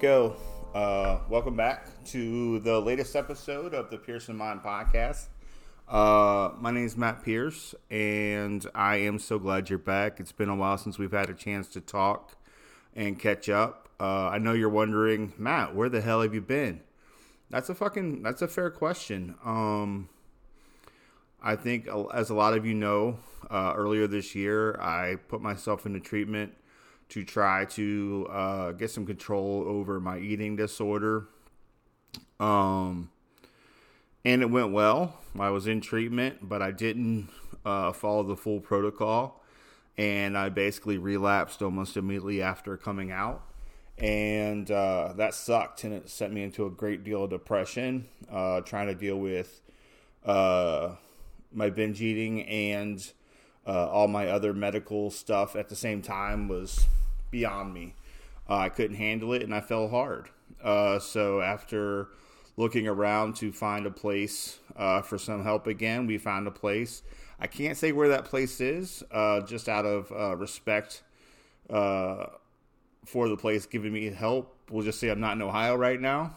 go. Uh, welcome back to the latest episode of the Pierce of Mind Podcast. Uh, my name is Matt Pierce, and I am so glad you're back. It's been a while since we've had a chance to talk and catch up. Uh, I know you're wondering, Matt, where the hell have you been? That's a fucking that's a fair question. Um, I think, as a lot of you know, uh, earlier this year, I put myself into treatment to try to uh, get some control over my eating disorder. Um, and it went well. I was in treatment, but I didn't uh, follow the full protocol, and I basically relapsed almost immediately after coming out, and uh, that sucked, and it sent me into a great deal of depression, uh, trying to deal with uh, my binge eating and uh, all my other medical stuff at the same time was beyond me. Uh, I couldn't handle it, and I fell hard. so after looking around to find a place uh, for some help again. We found a place. I can't say where that place is, uh, just out of uh, respect uh, for the place giving me help. We'll just say I'm not in Ohio right now,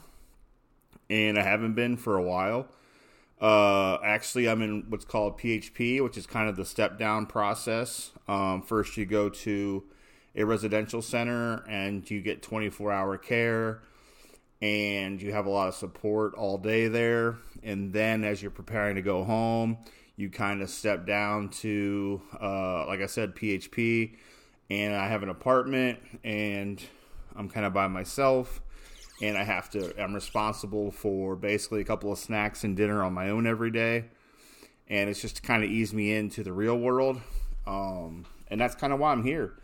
and I haven't been for a while. Uh, actually, I'm in what's called PHP, which is kind of the step down process. Um, first, you go to a residential center and you get 24 hour care and you have a lot of support all day there. And then as you're preparing to go home, you kind of step down to, uh, like I said, PHP. And I have an apartment and I'm kind of by myself. And I have to, I'm responsible for basically a couple of snacks and dinner on my own every day. And it's just to kind of ease me into the real world. Um, and that's kind of why I'm here.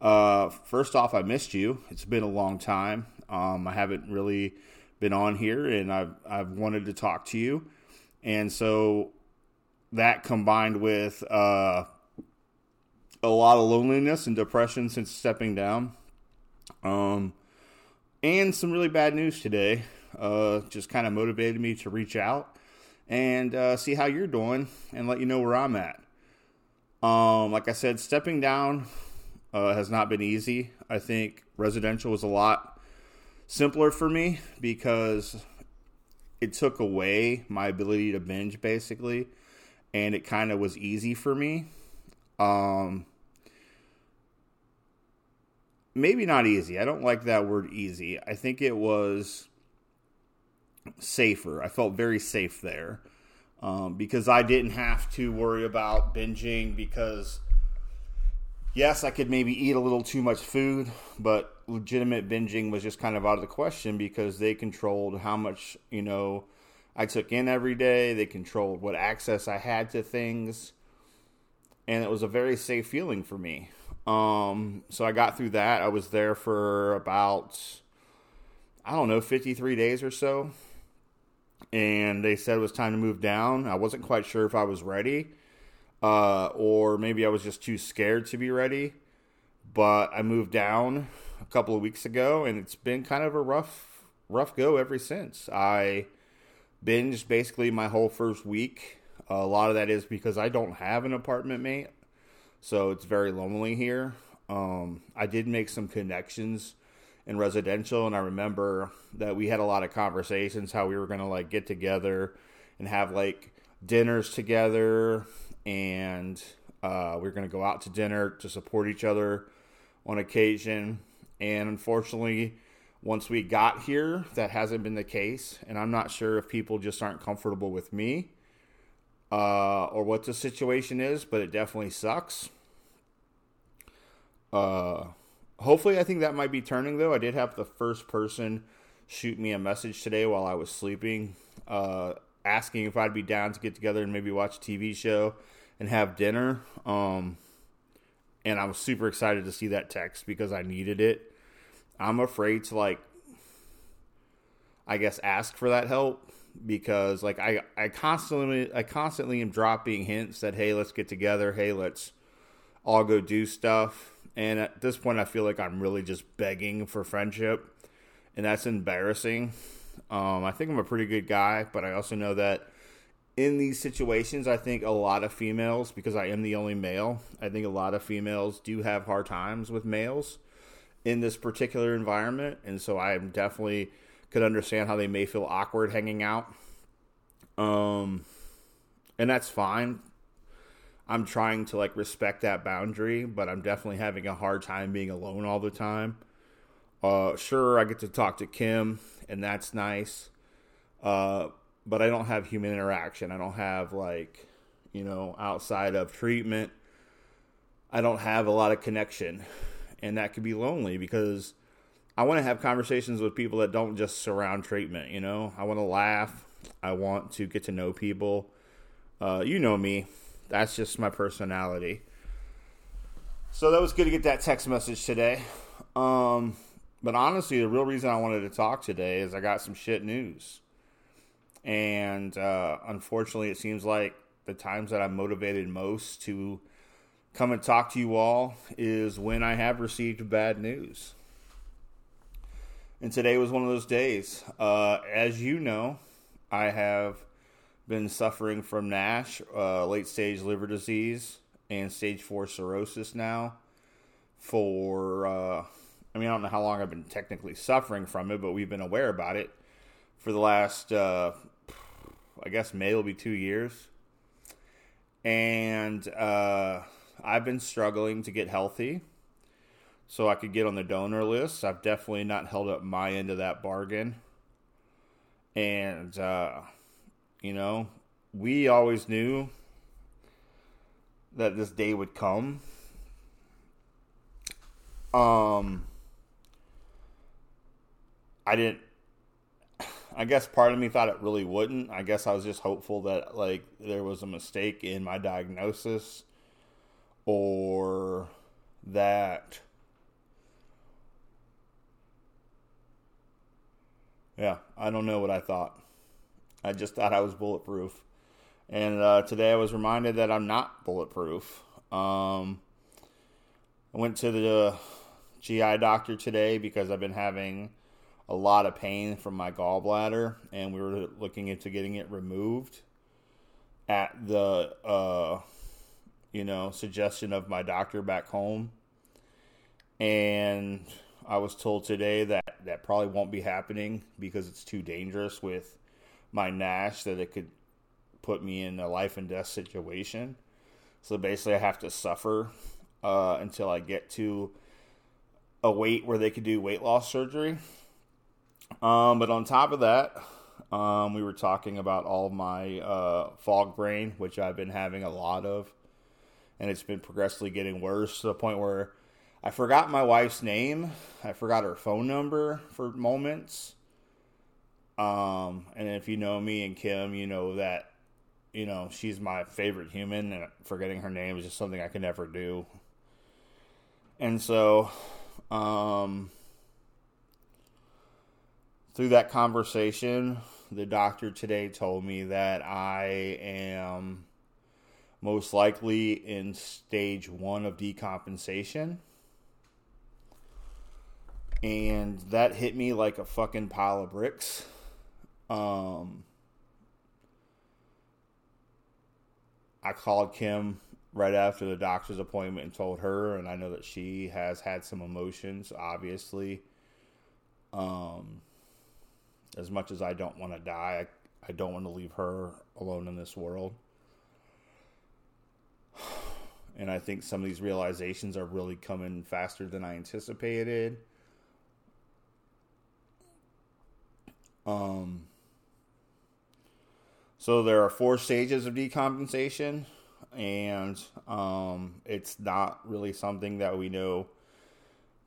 Uh, first off, I missed you. It's been a long time. Um, I haven't really been on here, and I've I've wanted to talk to you, and so that combined with uh, a lot of loneliness and depression since stepping down, um, and some really bad news today, uh, just kind of motivated me to reach out and uh, see how you're doing and let you know where I'm at. Um, like I said, stepping down uh, has not been easy. I think residential was a lot simpler for me because it took away my ability to binge basically and it kind of was easy for me. Um maybe not easy. I don't like that word easy. I think it was safer. I felt very safe there um, because i didn't have to worry about binging because yes, I could maybe eat a little too much food, but legitimate binging was just kind of out of the question because they controlled how much, you know, I took in every day. They controlled what access I had to things. And it was a very safe feeling for me. Um, so I got through that. I was there for about, I don't know, 53 days or so. And they said it was time to move down. I wasn't quite sure if I was ready uh, or maybe I was just too scared to be ready. But I moved down a couple of weeks ago, and it's been kind of a rough, rough go ever since. I binged basically my whole first week. a lot of that is because I don't have an apartment mate, so it's very lonely here. Um, I did make some connections in residential, and I remember that we had a lot of conversations how we were to like get together and have like dinners together and uh, we are going to go out to dinner to support each other on occasion. And unfortunately, once we got here, that hasn't been the case. And I'm not sure if people just aren't comfortable with me uh, or what the situation is, but it definitely sucks. Uh, hopefully, I think that might be turning, though. I did have the first person shoot me a message today while I was sleeping, uh, asking if I'd be down to get together and maybe watch a TV show and have dinner. Um, and I was super excited to see that text because I needed it. I'm afraid to like, I guess, ask for that help because like I I constantly I constantly am dropping hints that hey let's get together hey let's all go do stuff and at this point I feel like I'm really just begging for friendship and that's embarrassing. Um, I think I'm a pretty good guy, but I also know that in these situations, I think a lot of females, because I am the only male, I think a lot of females do have hard times with males. in this particular environment, and so I definitely could understand how they may feel awkward hanging out. Um, and that's fine. I'm trying to like respect that boundary, but I'm definitely having a hard time being alone all the time. Uh, sure, I get to talk to Kim, and that's nice. Uh, but I don't have human interaction. I don't have like, you know, outside of treatment, I don't have a lot of connection, and that could be lonely because I want to have conversations with people that don't just surround treatment. You know, I want to laugh. I want to get to know people. Uh, you know me. That's just my personality. So that was good to get that text message today. Um, but honestly, the real reason I wanted to talk today is I got some shit news. And uh, unfortunately, it seems like the times that I'm motivated most to come and talk to you all is when I have received bad news. And today was one of those days. Uh, as you know, I have been suffering from NASH, uh, late stage liver disease, and stage four cirrhosis now for, uh, I mean, I don't know how long I've been technically suffering from it, but we've been aware about it for the last, uh, I guess May will be two years. And uh, I've been struggling to get healthy so I could get on the donor list. I've definitely not held up my end of that bargain. And, uh, you know, we always knew that this day would come. Um, I didn't. I guess part of me thought it really wouldn't. I guess I was just hopeful that like there was a mistake in my diagnosis, or that. Yeah, I don't know what I thought. I just thought I was bulletproof. And uh, today I was reminded that I'm not bulletproof. Um, I went to the GI doctor today because I've been having a lot of pain from my gallbladder, and we were looking into getting it removed at the uh, you know suggestion of my doctor back home. And I was told today that that probably won't be happening because it's too dangerous with my NASH that it could put me in a life and death situation. So basically, I have to suffer uh, until I get to a weight where they could do weight loss surgery. Um, but on top of that, um, we were talking about all my uh, fog brain, which I've been having a lot of, and it's been progressively getting worse to the point where I forgot my wife's name, I forgot her phone number for moments. Um, and if you know me and Kim, you know that, you know, she's my favorite human, and forgetting her name is just something I can never do. And so, um, through that conversation, the doctor today told me that I am most likely in stage one of decompensation. And that hit me like a fucking pile of bricks. Um, I called Kim right after the doctor's appointment and told her, and I know that she has had some emotions, obviously. Um, as much as I don't want to die, I, I don't want to leave her alone in this world. And I think some of these realizations are really coming faster than I anticipated. Um, so there are four stages of decompensation, and um, it's not really something that we know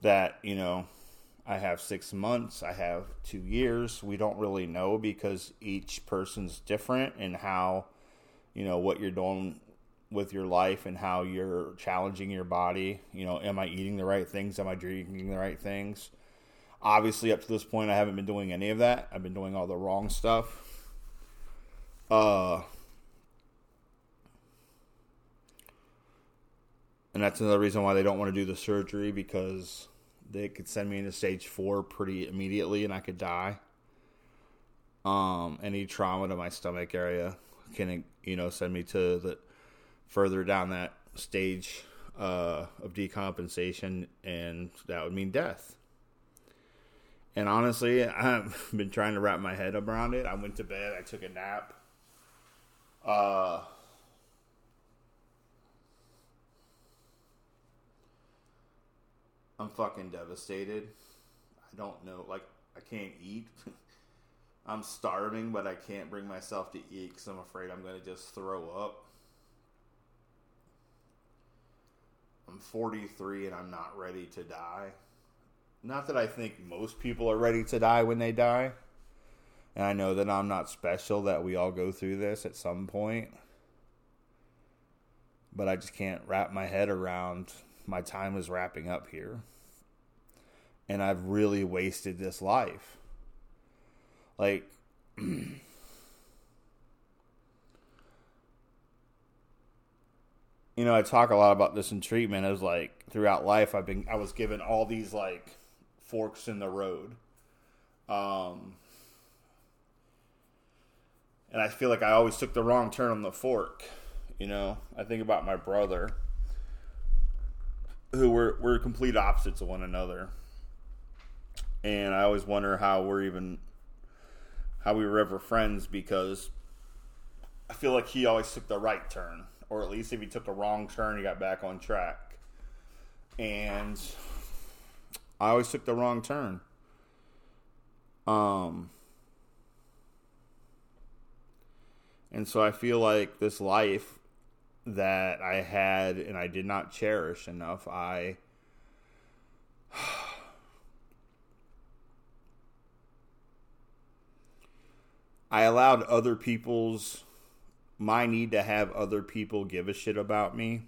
that you know. I have six months. I have two years. We don't really know because each person's different and how, you know, what you're doing with your life and how you're challenging your body. You know, am I eating the right things? Am I drinking the right things? Obviously, up to this point, I haven't been doing any of that. I've been doing all the wrong stuff. Uh, and that's another reason why they don't want to do the surgery because they could send me into stage four pretty immediately and I could die. Um, any trauma to my stomach area can you know send me to the further down that stage uh, of decompensation, and that would mean death. And honestly, I've been trying to wrap my head around it. I went to bed, I took a nap. Uh, I'm fucking devastated. I don't know, like, I can't eat. I'm starving, but I can't bring myself to eat because I'm afraid I'm going to just throw up. I'm 43 and I'm not ready to die. Not that I think most people are ready to die when they die. And I know that I'm not special, that we all go through this at some point. But I just can't wrap my head around my time is wrapping up here. And I've really wasted this life. Like, you know, I talk a lot about this in treatment as like throughout life I've been I was given all these like forks in the road. Um and I feel like I always took the wrong turn on the fork. You know, I think about my brother who were we're complete opposites of one another. And I always wonder how we're even how we were ever friends because I feel like he always took the right turn or at least if he took a wrong turn, he got back on track. And I always took the wrong turn. Um, and so I feel like this life that I had and I did not cherish enough, I. I allowed other people's my need to have other people give a shit about me,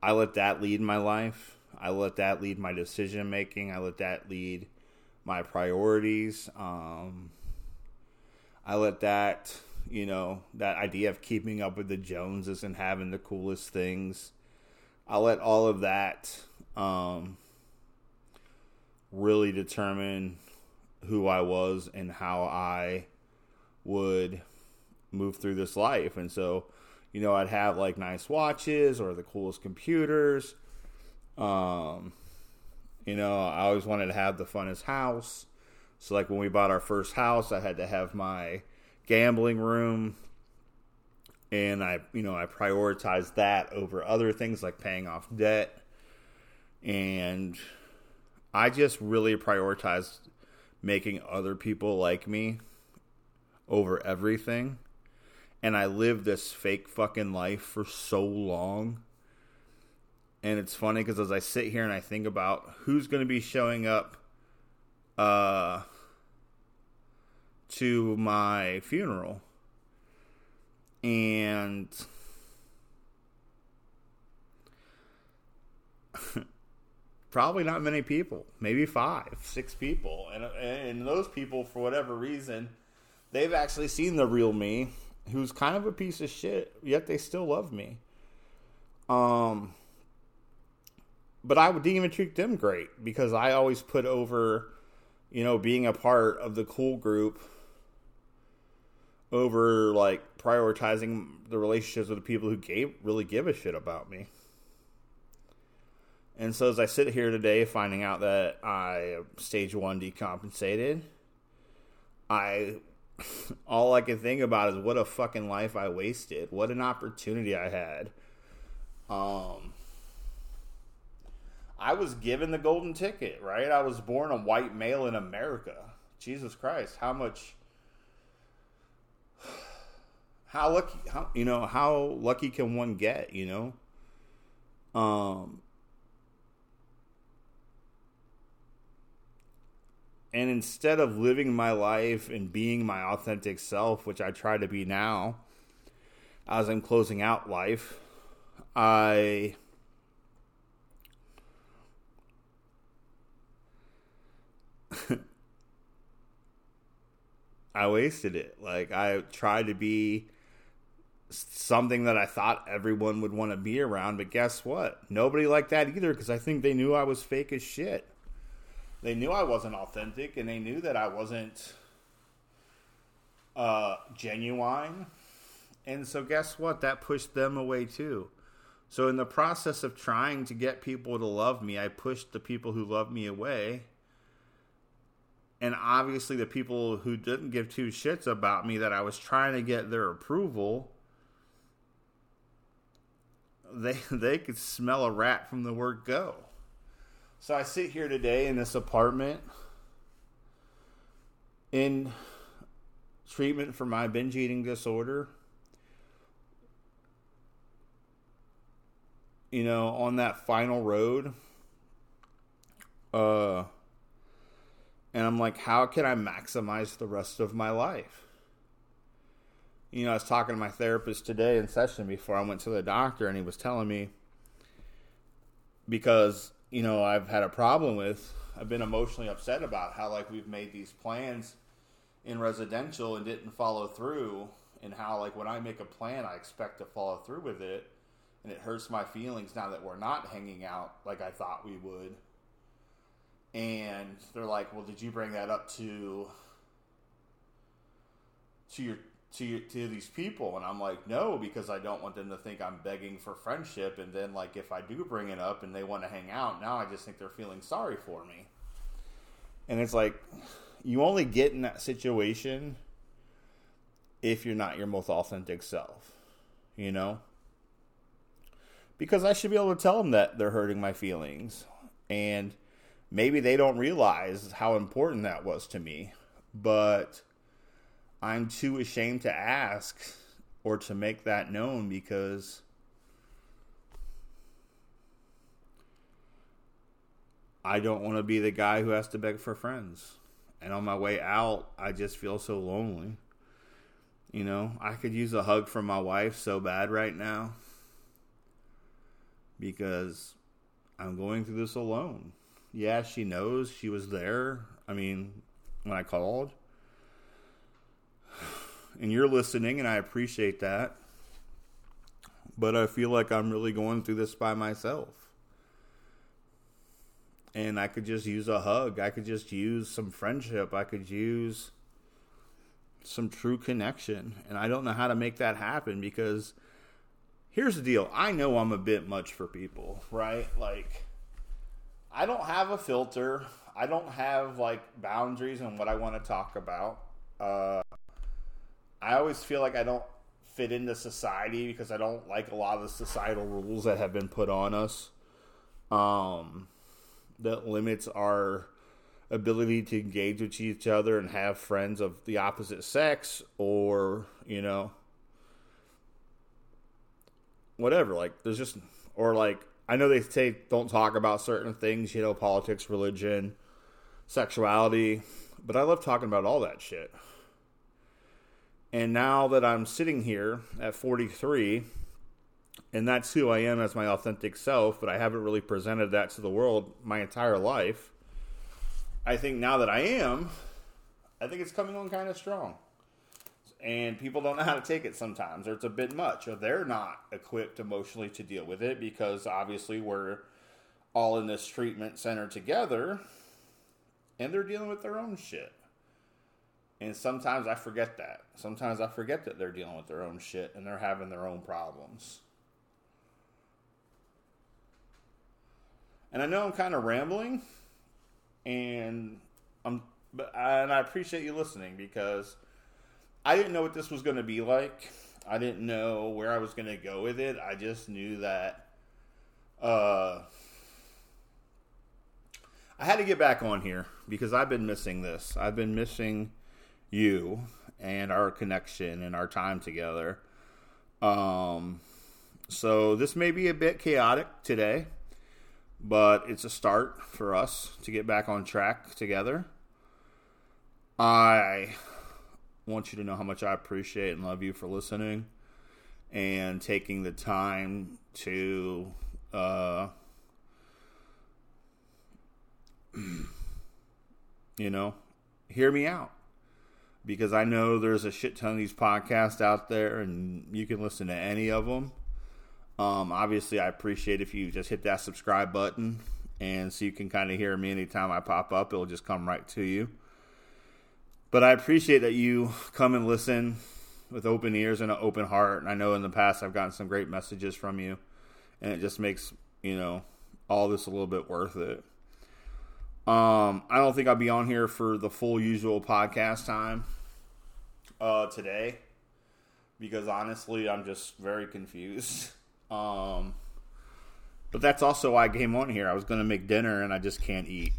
I let that lead my life. I let that lead my decision making. I let that lead my priorities. Um, I let that, you know, that idea of keeping up with the Joneses and having the coolest things. I let all of that um, really determine who I was and how I would move through this life. And so, you know, I'd have like nice watches or the coolest computers. Um, you know, I always wanted to have the funnest house. So, like when we bought our first house, I had to have my gambling room. And I, you know, I prioritized that over other things like paying off debt. And I just really prioritized making other people like me over everything and I lived this fake fucking life for so long. And it's funny because as I sit here and I think about who's going to be showing up uh, to my funeral, and probably not many people, maybe five, six people, and and those people, for whatever reason, they've actually seen the real me who's kind of a piece of shit, yet they still love me. Um, but I didn't even treat them great because I always put over, you know, being a part of the cool group over like prioritizing the relationships with the people who gave really give a shit about me. And so as I sit here today finding out that I stage one decompensated, I all I can think about is what a fucking life I wasted. What an opportunity I had. Um, I was given the golden ticket, right? I was born a white male in America. Jesus Christ, how much how lucky how you know, how lucky can one get, you know? Um And instead of living my life and being my authentic self, which I try to be now, as I'm closing out life, I I wasted it. Like I tried to be something that I thought everyone would want to be around, but guess what? Nobody liked that either because I think they knew I was fake as shit they knew I wasn't authentic and they knew that I wasn't uh, genuine. And so, guess what? That pushed them away too. So, in the process of trying to get people to love me, I pushed the people who love me away. And obviously, the people who didn't give two shits about me that I was trying to get their approval, they, they could smell a rat from the word go. So, I sit here today in this apartment in treatment for my binge eating disorder. You know, on that final road. Uh and I'm like, how can I maximize the rest of my life? You know, I was talking to my therapist today in session before I went to the doctor, and he was telling me because, you know, I've had a problem with, I've been emotionally upset about how, like, we've made these plans in residential and didn't follow through and how like when I make a plan I expect to follow through with it and it hurts my feelings now that we're not hanging out like I thought we would. And they're like, "Well, did you bring that up to to your to your, to these people?" And I'm like, "No, because I don't want them to think I'm begging for friendship and then like if I do bring it up and they want to hang out, now I just think they're feeling sorry for me." And it's like you only get in that situation if you're not your most authentic self, you know? Because I should be able to tell them that they're hurting my feelings. And maybe they don't realize how important that was to me, but I'm too ashamed to ask or to make that known because I don't want to be the guy who has to beg for friends. And on my way out, I just feel so lonely. You know, I could use a hug from my wife so bad right now because I'm going through this alone. Yeah, she knows she was there. I mean, when I called. And you're listening, and I appreciate that. But I feel like I'm really going through this by myself and I could just use a hug. I could just use some friendship. I could use some true connection. And I don't know how to make that happen because here's the deal I know I'm a bit much for people, right? Like, I don't have a filter, I don't have like boundaries on what I want to talk about. Uh, I always feel like I don't fit into society because I don't like a lot of the societal rules that have been put on us. Um, that limits our ability to engage with each other and have friends of the opposite sex or, you know, whatever. Like, there's just, or like, I know they say don't talk about certain things, you know, politics, religion, sexuality, but I love talking about all that shit. And now that I'm sitting here at 43, and that's who I am as my authentic self, but I haven't really presented that to the world my entire life. I think now that I am, I think it's coming on kind of strong. And people don't know how to take it sometimes, or it's a bit much, or they're not equipped emotionally to deal with it because obviously we're all in this treatment center together and they're dealing with their own shit. And sometimes I forget that. Sometimes I forget that they're dealing with their own shit and they're having their own problems. And I know I'm kind of rambling, and I'm, and I appreciate you listening because I didn't know what this was going to be like. I didn't know where I was going to go with it. I just knew that uh, I had to get back on here because I've been missing this. I've been missing you and our connection and our time together. Um, so this may be a bit chaotic today but it's a start for us to get back on track together. I want you to know how much I appreciate and love you for listening and taking the time to uh, you know, hear me out. Because I know there's a shit ton of these podcasts out there and you can listen to any of them um, obviously, I appreciate if you just hit that subscribe button, and so you can kind of hear me anytime I pop up. It'll just come right to you. But I appreciate that you come and listen with open ears and an open heart. And I know in the past I've gotten some great messages from you, and it just makes you know all this a little bit worth it. Um, I don't think I'll be on here for the full usual podcast time uh, today because honestly, I'm just very confused. Um, but that's also why I came on here. I was going to make dinner and I just can't eat.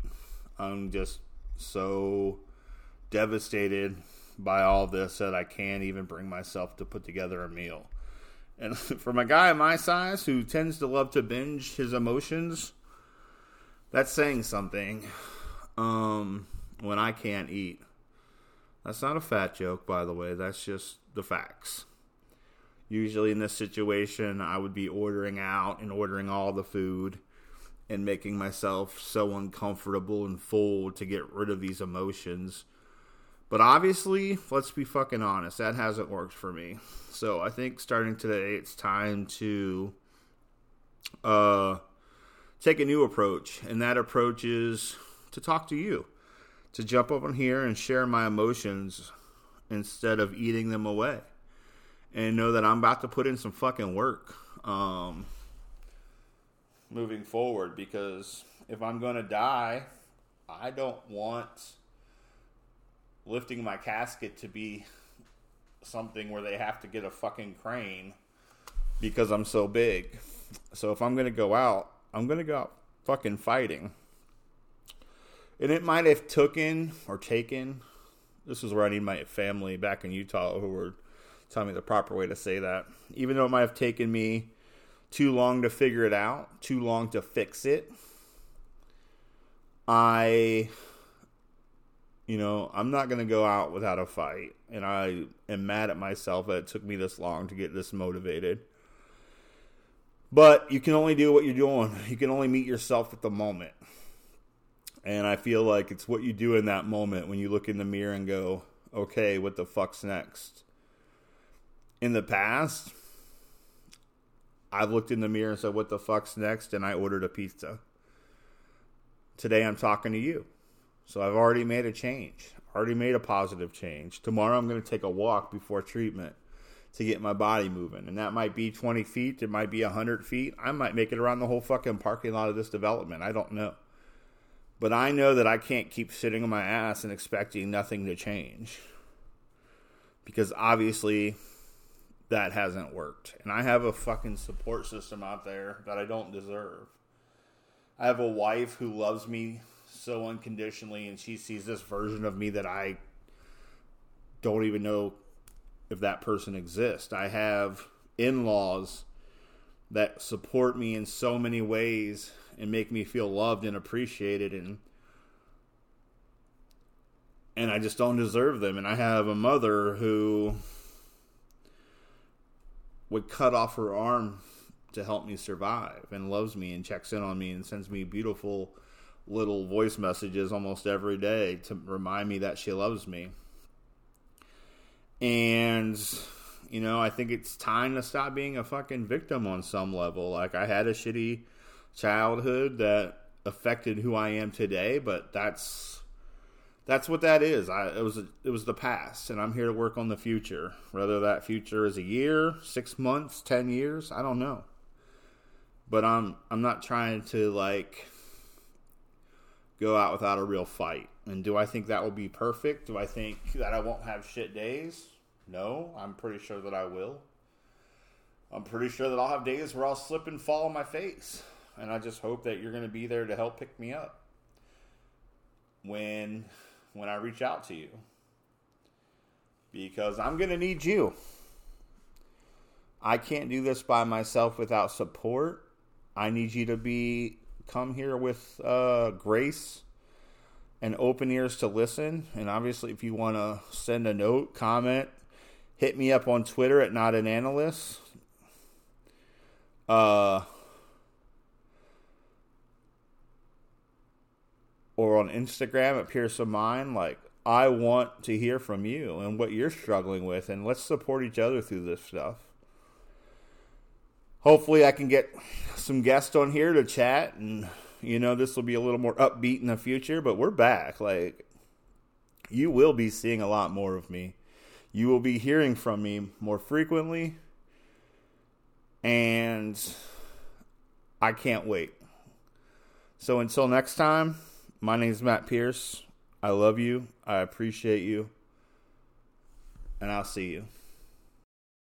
I'm just so devastated by all this that I can't even bring myself to put together a meal. And from a guy my size who tends to love to binge his emotions, that's saying something. Um, when I can't eat. That's not a fat joke, by the way. That's just the facts. Usually in this situation, I would be ordering out and ordering all the food and making myself so uncomfortable and full to get rid of these emotions. But obviously, let's be fucking honest, that hasn't worked for me. So I think starting today, it's time to uh, take a new approach. And that approach is to talk to you, to jump up on here and share my emotions instead of eating them away. And know that I'm about to put in some fucking work um, moving forward because if I'm going to die, I don't want lifting my casket to be something where they have to get a fucking crane because I'm so big. So if I'm going to go out, I'm going to go out fucking fighting. And it might have taken or taken. This is where I need my family back in Utah who were telling me the proper way to say that. Even though it might have taken me too long to figure it out, too long to fix it, I, you know, I'm not going to go out without a fight. And I am mad at myself that it took me this long to get this motivated. But you can only do what you're doing. You can only meet yourself at the moment. And I feel like it's what you do in that moment when you look in the mirror and go, okay, what the fuck's next? In the past, I've looked in the mirror and said, what the fuck's next? And I ordered a pizza. Today I'm talking to you. So I've already made a change, already made a positive change. Tomorrow I'm going to take a walk before treatment to get my body moving. And that might be 20 feet, it might be 100 feet. I might make it around the whole fucking parking lot of this development. I don't know. But I know that I can't keep sitting on my ass and expecting nothing to change. Because obviously that hasn't worked. And I have a fucking support system out there that I don't deserve. I have a wife who loves me so unconditionally and she sees this version of me that I don't even know if that person exists. I have in laws that support me in so many ways and make me feel loved and appreciated and and I just don't deserve them and I have a mother who would cut off her arm to help me survive and loves me and checks in on me and sends me beautiful little voice messages almost every day to remind me that she loves me. And you know, I think it's time to stop being a fucking victim on some level. Like I had a shitty childhood that affected who I am today, but that's that's what that is. I it was it was the past, and I'm here to work on the future. Whether that future is a year, six months, ten years, I don't know. But I'm I'm not trying to like go out without a real fight. And do I think that will be perfect? Do I think that I won't have shit days? No, I'm pretty sure that I will. I'm pretty sure that I'll have days where I'll slip and fall on my face and I just hope that you're going to be there to help pick me up when when I reach out to you because I'm going to need you. I can't do this by myself without support. I need you to be come here with uh, grace and open ears to listen. And obviously, if you want to send a note, comment, hit me up on Twitter at not an analyst. Uh, or on Instagram at Pierce of Mind, like I want to hear from you and what you're struggling with, and let's support each other through this stuff. Hopefully, I can get some guests on here to chat, and you know, this will be a little more upbeat in the future. But we're back. Like, you will be seeing a lot more of me. You will be hearing from me more frequently, and I can't wait. So until next time, my name is Matt Pierce. I love you. I appreciate you. And I'll see you.